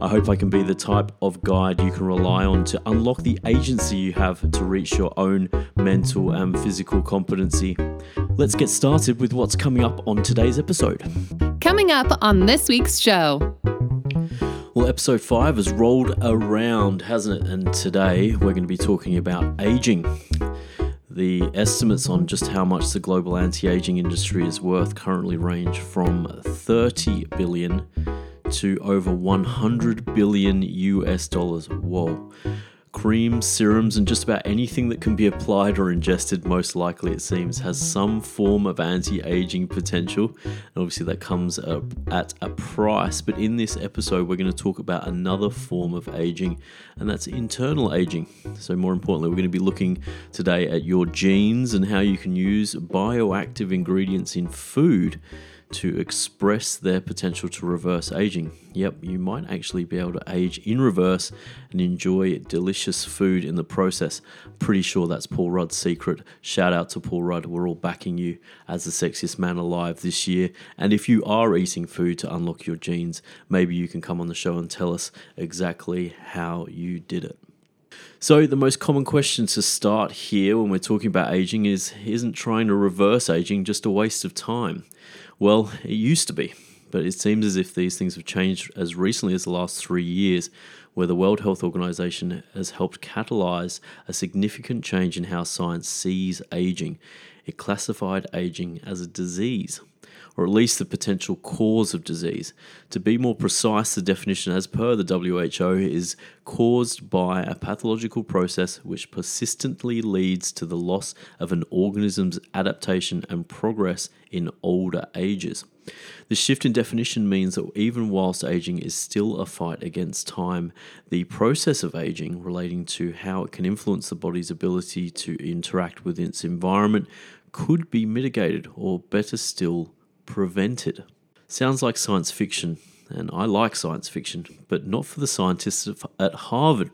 I hope I can be the type of guide you can rely on to unlock the agency you have to reach your own mental and physical competency. Let's get started with what's coming up on today's episode. Coming up on this week's show. Well, episode 5 has rolled around, hasn't it? And today we're going to be talking about aging. The estimates on just how much the global anti aging industry is worth currently range from 30 billion to over 100 billion US dollars. Whoa creams, serums, and just about anything that can be applied or ingested, most likely it seems, has some form of anti aging potential. And obviously, that comes at a price. But in this episode, we're going to talk about another form of aging, and that's internal aging. So, more importantly, we're going to be looking today at your genes and how you can use bioactive ingredients in food to express their potential to reverse aging. Yep, you might actually be able to age in reverse and enjoy delicious food in the process. Pretty sure that's Paul Rudd's secret. Shout out to Paul Rudd. We're all backing you as the sexiest man alive this year. And if you are eating food to unlock your genes, maybe you can come on the show and tell us exactly how you did it. So, the most common question to start here when we're talking about aging is Isn't trying to reverse aging just a waste of time? Well, it used to be, but it seems as if these things have changed as recently as the last three years, where the World Health Organization has helped catalyze a significant change in how science sees aging. It classified aging as a disease or at least the potential cause of disease. To be more precise, the definition as per the WHO is caused by a pathological process which persistently leads to the loss of an organism's adaptation and progress in older ages. The shift in definition means that even whilst aging is still a fight against time, the process of aging, relating to how it can influence the body's ability to interact with its environment, could be mitigated or, better still, prevented. Sounds like science fiction, and I like science fiction, but not for the scientists at Harvard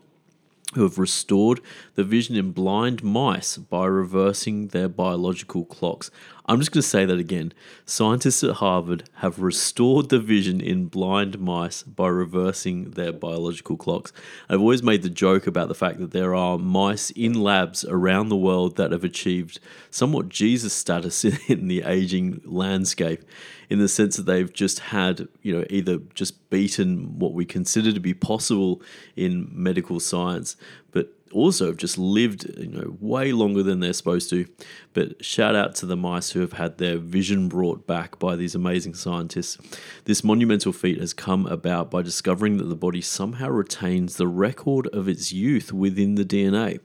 who have restored the vision in blind mice by reversing their biological clocks. I'm just going to say that again. Scientists at Harvard have restored the vision in blind mice by reversing their biological clocks. I've always made the joke about the fact that there are mice in labs around the world that have achieved somewhat Jesus status in the aging landscape in the sense that they've just had, you know, either just beaten what we consider to be possible in medical science, but also have just lived, you know, way longer than they're supposed to. But shout out to the mice who have had their vision brought back by these amazing scientists. This monumental feat has come about by discovering that the body somehow retains the record of its youth within the DNA.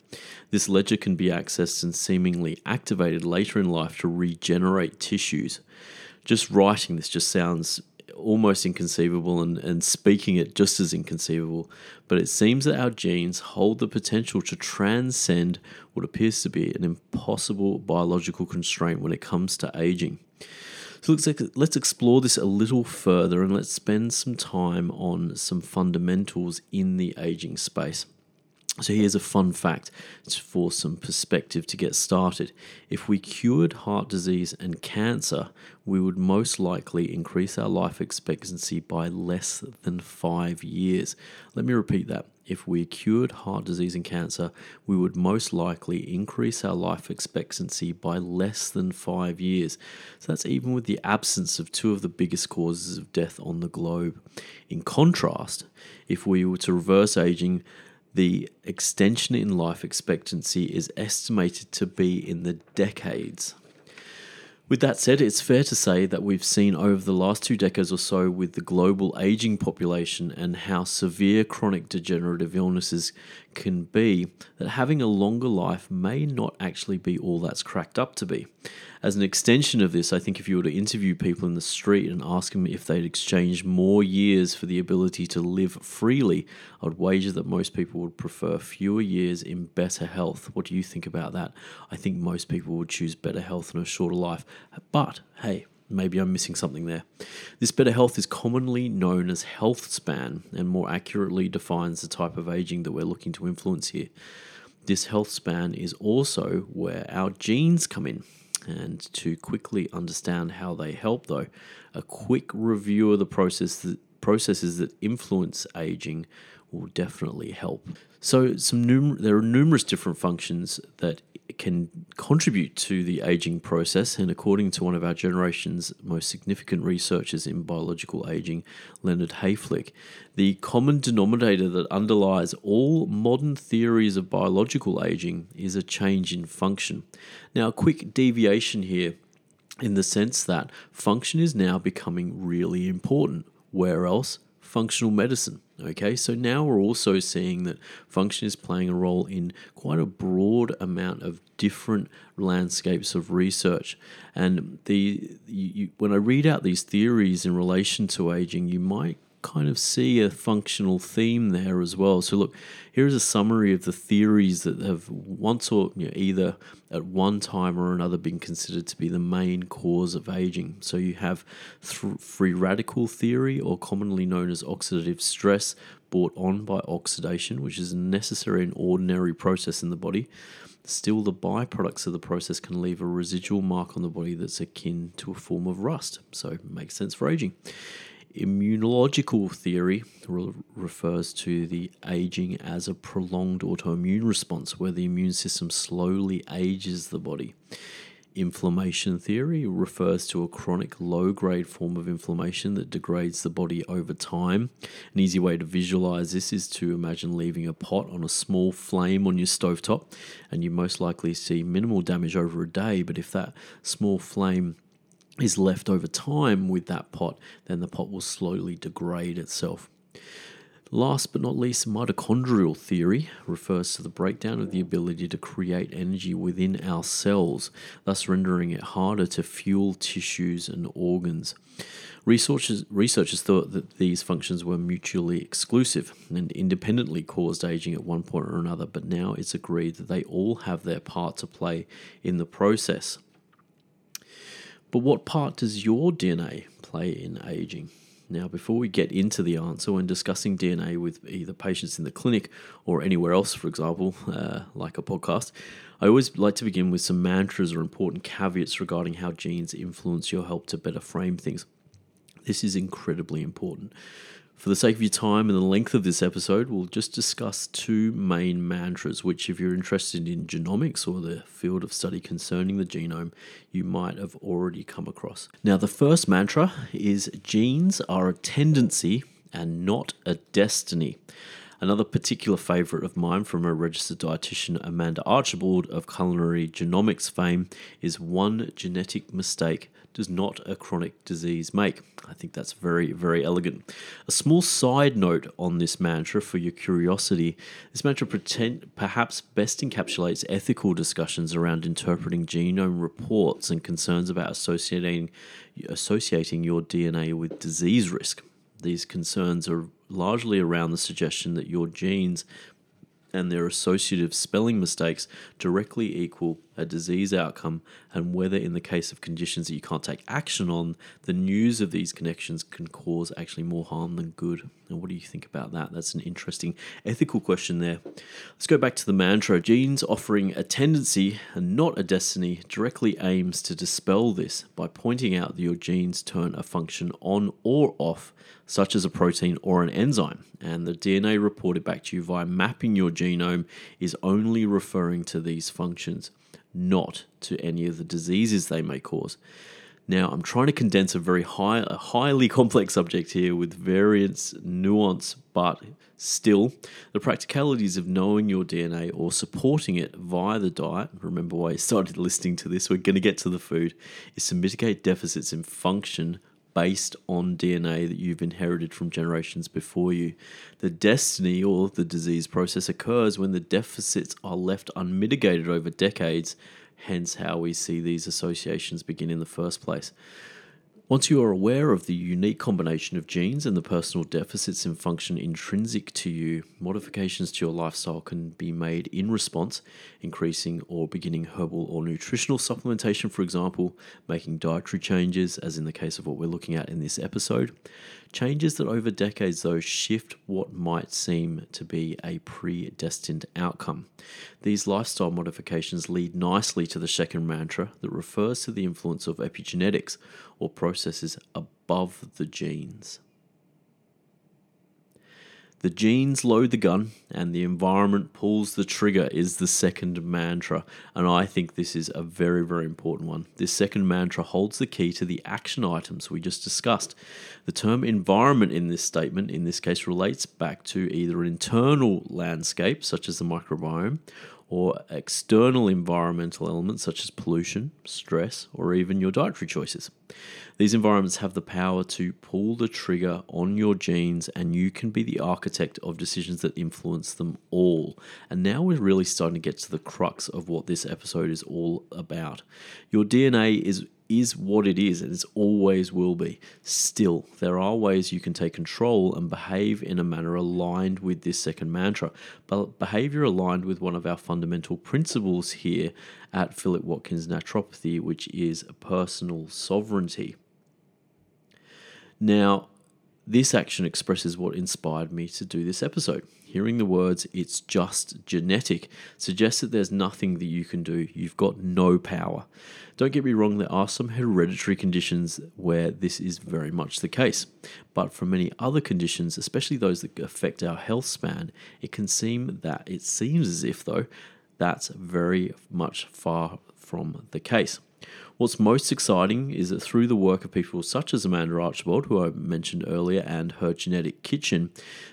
This ledger can be accessed and seemingly activated later in life to regenerate tissues just writing this just sounds almost inconceivable and, and speaking it just as inconceivable. But it seems that our genes hold the potential to transcend what appears to be an impossible biological constraint when it comes to aging. So let's, let's explore this a little further and let's spend some time on some fundamentals in the aging space. So here's a fun fact for some perspective to get started. If we cured heart disease and cancer, we would most likely increase our life expectancy by less than five years. Let me repeat that. If we cured heart disease and cancer, we would most likely increase our life expectancy by less than five years. So that's even with the absence of two of the biggest causes of death on the globe. In contrast, if we were to reverse aging, the extension in life expectancy is estimated to be in the decades. With that said, it's fair to say that we've seen over the last two decades or so with the global aging population and how severe chronic degenerative illnesses can be that having a longer life may not actually be all that's cracked up to be. As an extension of this, I think if you were to interview people in the street and ask them if they'd exchange more years for the ability to live freely, I'd wager that most people would prefer fewer years in better health. What do you think about that? I think most people would choose better health and a shorter life. But hey, maybe I'm missing something there. This better health is commonly known as health span and more accurately defines the type of aging that we're looking to influence here. This health span is also where our genes come in. And to quickly understand how they help, though, a quick review of the process that, processes that influence aging will definitely help. So, some num- there are numerous different functions that can contribute to the aging process, and according to one of our generation's most significant researchers in biological aging, Leonard Hayflick, the common denominator that underlies all modern theories of biological aging is a change in function. Now, a quick deviation here in the sense that function is now becoming really important. Where else? Functional medicine. Okay, so now we're also seeing that function is playing a role in quite a broad amount of different landscapes of research. And the you, you, when I read out these theories in relation to aging, you might kind of see a functional theme there as well. So, look, here's a summary of the theories that have once or you know, either at one time or another been considered to be the main cause of aging. So, you have th- free radical theory, or commonly known as oxidative stress, brought on by oxidation, which is a necessary and ordinary process in the body. Still, the byproducts of the process can leave a residual mark on the body that's akin to a form of rust. So, it makes sense for aging. Immunological theory re- refers to the aging as a prolonged autoimmune response where the immune system slowly ages the body. Inflammation theory refers to a chronic low grade form of inflammation that degrades the body over time. An easy way to visualize this is to imagine leaving a pot on a small flame on your stovetop, and you most likely see minimal damage over a day. But if that small flame is left over time with that pot, then the pot will slowly degrade itself. Last but not least, mitochondrial theory refers to the breakdown of the ability to create energy within our cells, thus rendering it harder to fuel tissues and organs. Researchers, researchers thought that these functions were mutually exclusive and independently caused aging at one point or another, but now it's agreed that they all have their part to play in the process. But what part does your DNA play in aging? Now, before we get into the answer, when discussing DNA with either patients in the clinic or anywhere else, for example, uh, like a podcast, I always like to begin with some mantras or important caveats regarding how genes influence your health to better frame things. This is incredibly important. For the sake of your time and the length of this episode, we'll just discuss two main mantras, which, if you're interested in genomics or the field of study concerning the genome, you might have already come across. Now, the first mantra is genes are a tendency and not a destiny. Another particular favourite of mine from a registered dietitian, Amanda Archibald of culinary genomics fame, is one genetic mistake does not a chronic disease make. I think that's very, very elegant. A small side note on this mantra for your curiosity this mantra pretend, perhaps best encapsulates ethical discussions around interpreting genome reports and concerns about associating, associating your DNA with disease risk. These concerns are largely around the suggestion that your genes and their associative spelling mistakes directly equal a disease outcome, and whether, in the case of conditions that you can't take action on, the news of these connections can cause actually more harm than good. And what do you think about that? That's an interesting ethical question there. Let's go back to the mantra genes offering a tendency and not a destiny directly aims to dispel this by pointing out that your genes turn a function on or off, such as a protein or an enzyme. And the DNA reported back to you via mapping your genome is only referring to these functions not to any of the diseases they may cause. Now, I'm trying to condense a very high, a highly complex subject here with variance, nuance, but still, the practicalities of knowing your DNA or supporting it via the diet. Remember why I started listening to this. We're going to get to the food. Is to mitigate deficits in function based on DNA that you've inherited from generations before you. The destiny or the disease process occurs when the deficits are left unmitigated over decades, hence, how we see these associations begin in the first place. Once you are aware of the unique combination of genes and the personal deficits in function intrinsic to you, modifications to your lifestyle can be made in response, increasing or beginning herbal or nutritional supplementation, for example, making dietary changes, as in the case of what we're looking at in this episode. Changes that over decades, though, shift what might seem to be a predestined outcome. These lifestyle modifications lead nicely to the second mantra that refers to the influence of epigenetics or processes above the genes. The genes load the gun and the environment pulls the trigger is the second mantra. And I think this is a very, very important one. This second mantra holds the key to the action items we just discussed. The term environment in this statement, in this case, relates back to either an internal landscape, such as the microbiome, or external environmental elements such as pollution, stress, or even your dietary choices. These environments have the power to pull the trigger on your genes, and you can be the architect of decisions that influence them all. And now we're really starting to get to the crux of what this episode is all about. Your DNA is is what it is and it always will be. Still, there are ways you can take control and behave in a manner aligned with this second mantra, but behavior aligned with one of our fundamental principles here at Philip Watkins Naturopathy, which is personal sovereignty. Now, this action expresses what inspired me to do this episode. Hearing the words, it's just genetic, suggests that there's nothing that you can do. You've got no power. Don't get me wrong, there are some hereditary conditions where this is very much the case. But for many other conditions, especially those that affect our health span, it can seem that it seems as if, though, that's very much far from the case. What's most exciting is that through the work of people such as Amanda Archibald, who I mentioned earlier, and her genetic kitchen,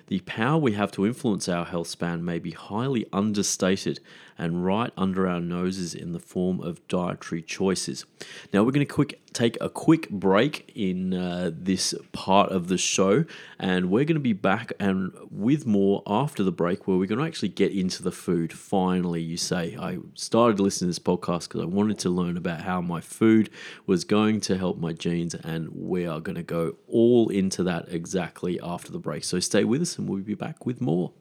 the power we have to influence our health span may be highly understated and right under our noses in the form of dietary choices. Now, we're going to quick take a quick break in uh, this part of the show, and we're going to be back and with more after the break, where we're going to actually get into the food. Finally, you say I started listening to this podcast because I wanted to learn about how my food was going to help my genes, and we are going to go all into that exactly after the break. So stay with us, and we'll be back with more.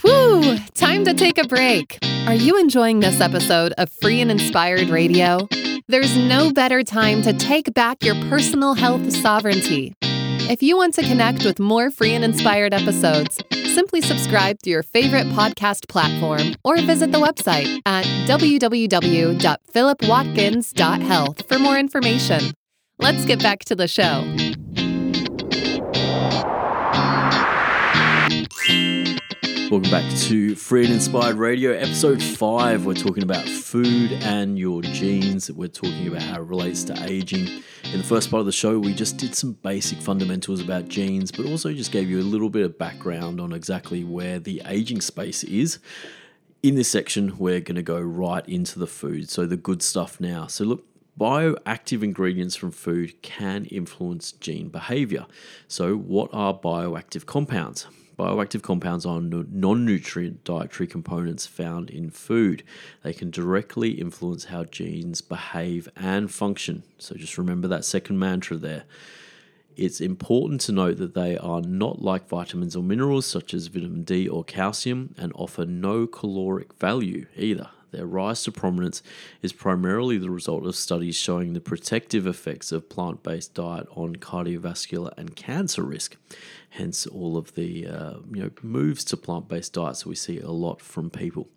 Whew, time to take a break. Are you enjoying this episode of Free and Inspired Radio? There's no better time to take back your personal health sovereignty. If you want to connect with more free and inspired episodes, simply subscribe to your favorite podcast platform or visit the website at www.philipwatkins.health for more information. Let's get back to the show. Welcome back to Free and Inspired Radio, episode 5. We're talking about food and your genes. We're talking about how it relates to aging. In the first part of the show, we just did some basic fundamentals about genes, but also just gave you a little bit of background on exactly where the aging space is. In this section, we're going to go right into the food, so the good stuff now. So, look, Bioactive ingredients from food can influence gene behavior. So, what are bioactive compounds? Bioactive compounds are non nutrient dietary components found in food. They can directly influence how genes behave and function. So just remember that second mantra there. It's important to note that they are not like vitamins or minerals such as vitamin D or calcium and offer no caloric value either. Their rise to prominence is primarily the result of studies showing the protective effects of plant based diet on cardiovascular and cancer risk. Hence, all of the uh, you know moves to plant based diets we see a lot from people.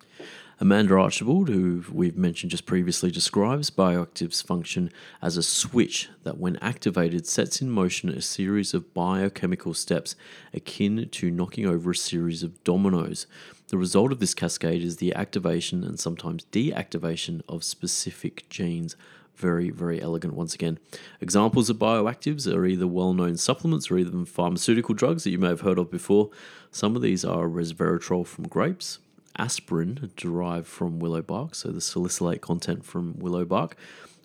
Amanda Archibald, who we've mentioned just previously, describes bioactives' function as a switch that, when activated, sets in motion a series of biochemical steps akin to knocking over a series of dominoes. The result of this cascade is the activation and sometimes deactivation of specific genes. Very, very elegant once again. Examples of bioactives are either well known supplements or even pharmaceutical drugs that you may have heard of before. Some of these are resveratrol from grapes, aspirin derived from willow bark, so the salicylate content from willow bark.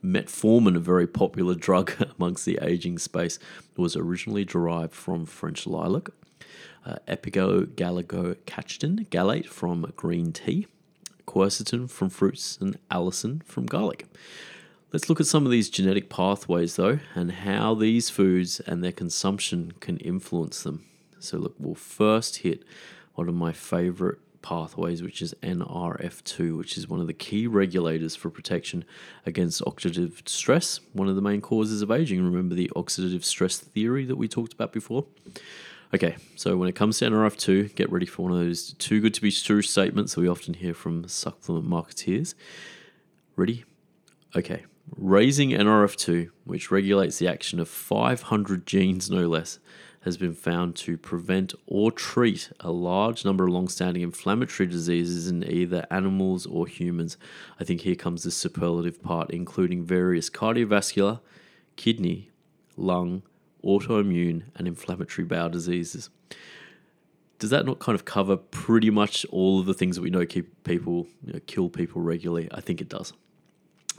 Metformin, a very popular drug amongst the aging space, was originally derived from French lilac. Uh, gallate from green tea. Quercetin from fruits and allicin from garlic. Let's look at some of these genetic pathways, though, and how these foods and their consumption can influence them. So, look, we'll first hit one of my favorite pathways, which is NRF2, which is one of the key regulators for protection against oxidative stress, one of the main causes of aging. Remember the oxidative stress theory that we talked about before? Okay, so when it comes to NRF2, get ready for one of those too good to be true statements that we often hear from supplement marketeers. Ready? Okay, Raising NRF2, which regulates the action of 500 genes no less, has been found to prevent or treat a large number of long-standing inflammatory diseases in either animals or humans. I think here comes the superlative part, including various cardiovascular, kidney, lung, autoimmune, and inflammatory bowel diseases. Does that not kind of cover pretty much all of the things that we know keep people you know, kill people regularly? I think it does.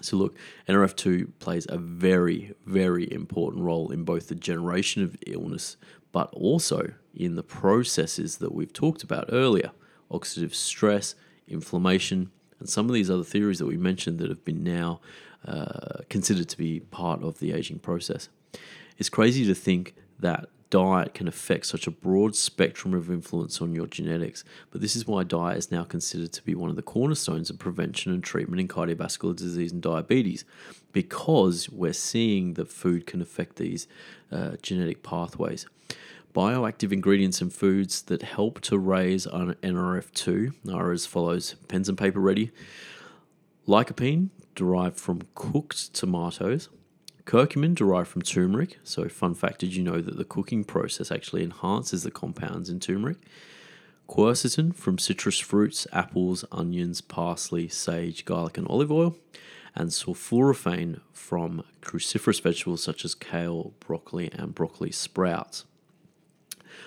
So, look, NRF2 plays a very, very important role in both the generation of illness, but also in the processes that we've talked about earlier oxidative stress, inflammation, and some of these other theories that we mentioned that have been now uh, considered to be part of the aging process. It's crazy to think that diet can affect such a broad spectrum of influence on your genetics, but this is why diet is now considered to be one of the cornerstones of prevention and treatment in cardiovascular disease and diabetes, because we're seeing that food can affect these uh, genetic pathways. Bioactive ingredients in foods that help to raise NRF2 are as follows pens and paper ready. Lycopene, derived from cooked tomatoes, Curcumin derived from turmeric. So, fun fact did you know that the cooking process actually enhances the compounds in turmeric? Quercetin from citrus fruits, apples, onions, parsley, sage, garlic, and olive oil. And sulforaphane from cruciferous vegetables such as kale, broccoli, and broccoli sprouts.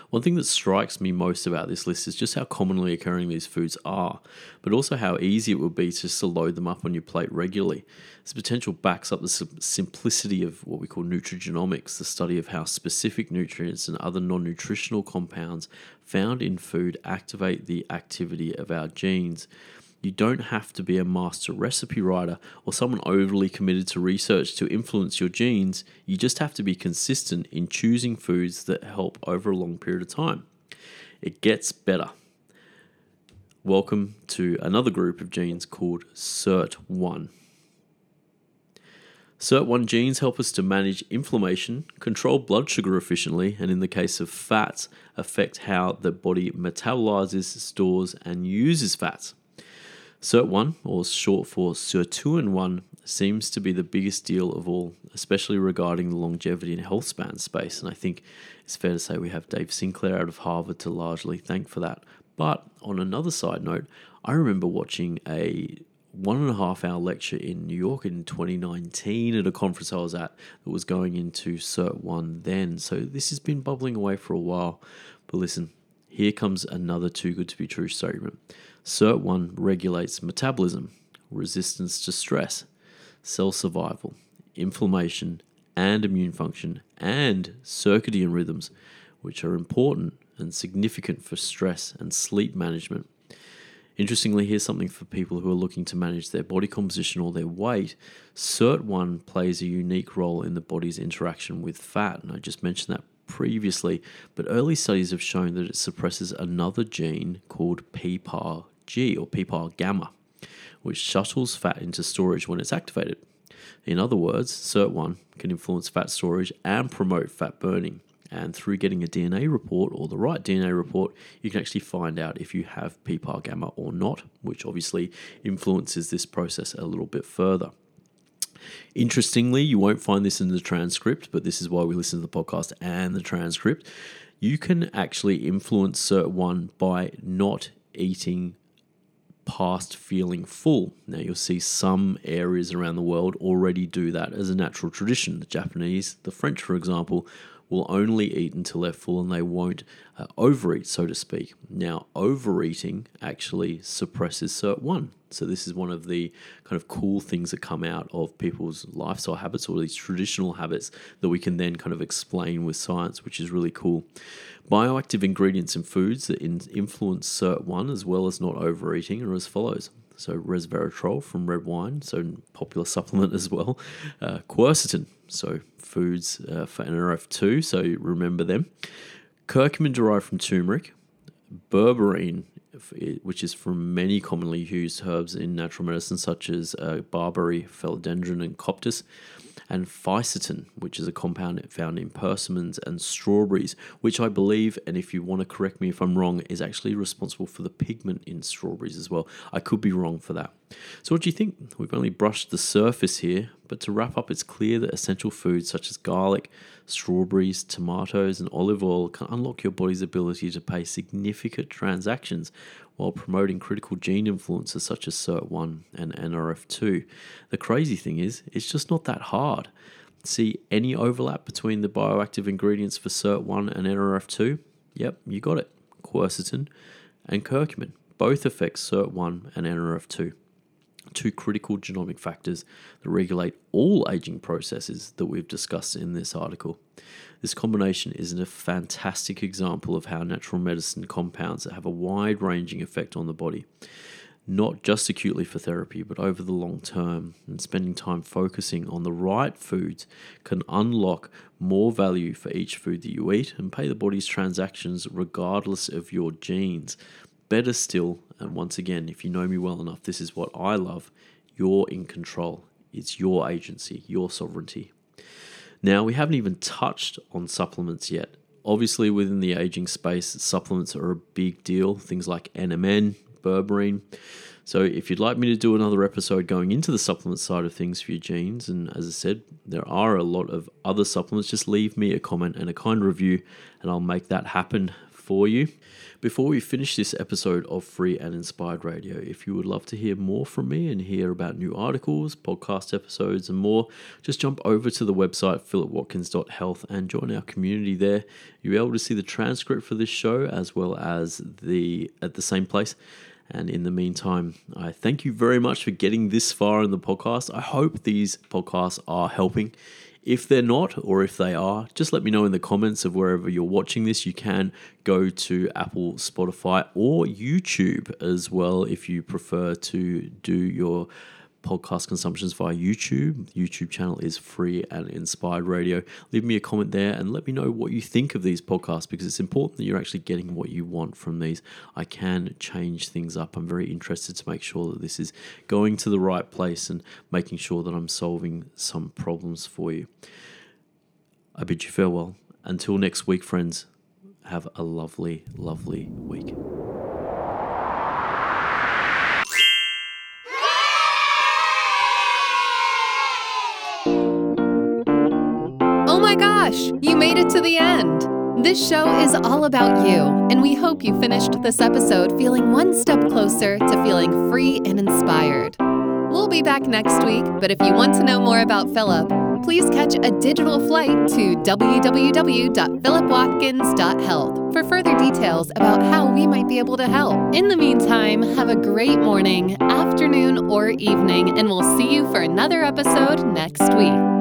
One thing that strikes me most about this list is just how commonly occurring these foods are, but also how easy it would be just to load them up on your plate regularly. This potential backs up the simplicity of what we call nutrigenomics, the study of how specific nutrients and other non nutritional compounds found in food activate the activity of our genes. You don't have to be a master recipe writer or someone overly committed to research to influence your genes. You just have to be consistent in choosing foods that help over a long period of time. It gets better. Welcome to another group of genes called SIRT1. SIRT1 genes help us to manage inflammation, control blood sugar efficiently, and in the case of fats, affect how the body metabolizes, stores, and uses fats. SIRT1, or short for Sirtuin1, seems to be the biggest deal of all, especially regarding the longevity and health span space. And I think it's fair to say we have Dave Sinclair out of Harvard to largely thank for that. But on another side note, I remember watching a one and a half hour lecture in New York in 2019 at a conference I was at that was going into SIRT 1 then. So this has been bubbling away for a while. But listen, here comes another too good to be true statement. SIRT1 regulates metabolism, resistance to stress, cell survival, inflammation, and immune function, and circadian rhythms, which are important and significant for stress and sleep management. Interestingly, here's something for people who are looking to manage their body composition or their weight. SIRT1 plays a unique role in the body's interaction with fat, and I just mentioned that previously, but early studies have shown that it suppresses another gene called PPAR G or PPAR gamma, which shuttles fat into storage when it's activated. In other words, SIRT1 can influence fat storage and promote fat burning. And through getting a DNA report or the right DNA report, you can actually find out if you have PPAR gamma or not, which obviously influences this process a little bit further. Interestingly, you won't find this in the transcript, but this is why we listen to the podcast and the transcript. You can actually influence SIRT1 by not eating past feeling full. Now, you'll see some areas around the world already do that as a natural tradition. The Japanese, the French, for example, will only eat until they're full and they won't uh, overeat, so to speak. Now, overeating actually suppresses SIRT1. So, this is one of the kind of cool things that come out of people's lifestyle habits or these traditional habits that we can then kind of explain with science, which is really cool. Bioactive ingredients in foods that in- influence SIRT1 as well as not overeating are as follows. So, resveratrol from red wine, so popular supplement as well. Uh, quercetin, so foods uh, for NRF2, so remember them. Curcumin derived from turmeric. Berberine, which is from many commonly used herbs in natural medicine, such as uh, barberry, phellodendron, and coptis and fisetin, which is a compound found in persimmons and strawberries, which I believe, and if you want to correct me if I'm wrong, is actually responsible for the pigment in strawberries as well. I could be wrong for that. So, what do you think? We've only brushed the surface here, but to wrap up, it's clear that essential foods such as garlic, strawberries, tomatoes, and olive oil can unlock your body's ability to pay significant transactions while promoting critical gene influences such as SIRT1 and NRF2. The crazy thing is, it's just not that hard. See any overlap between the bioactive ingredients for SIRT1 and NRF2? Yep, you got it. Quercetin and curcumin both affect SIRT1 and NRF2 two critical genomic factors that regulate all aging processes that we've discussed in this article. This combination is a fantastic example of how natural medicine compounds that have a wide ranging effect on the body, not just acutely for therapy, but over the long term. And spending time focusing on the right foods can unlock more value for each food that you eat and pay the body's transactions regardless of your genes. Better still, and once again, if you know me well enough, this is what I love you're in control. It's your agency, your sovereignty. Now, we haven't even touched on supplements yet. Obviously, within the aging space, supplements are a big deal. Things like NMN, berberine. So, if you'd like me to do another episode going into the supplement side of things for your genes, and as I said, there are a lot of other supplements, just leave me a comment and a kind review, and I'll make that happen for you. Before we finish this episode of Free and Inspired Radio, if you would love to hear more from me and hear about new articles, podcast episodes, and more, just jump over to the website philipwatkins.health and join our community there. You'll be able to see the transcript for this show as well as the at the same place. And in the meantime, I thank you very much for getting this far in the podcast. I hope these podcasts are helping if they're not, or if they are, just let me know in the comments of wherever you're watching this. You can go to Apple, Spotify, or YouTube as well if you prefer to do your podcast consumptions via YouTube. YouTube channel is free and inspired radio. Leave me a comment there and let me know what you think of these podcasts because it's important that you're actually getting what you want from these. I can change things up. I'm very interested to make sure that this is going to the right place and making sure that I'm solving some problems for you. I bid you farewell. Until next week, friends, have a lovely, lovely week. Gosh, you made it to the end. This show is all about you, and we hope you finished this episode feeling one step closer to feeling free and inspired. We'll be back next week, but if you want to know more about Philip, please catch a digital flight to www.philipwatkins.health for further details about how we might be able to help. In the meantime, have a great morning, afternoon, or evening, and we'll see you for another episode next week.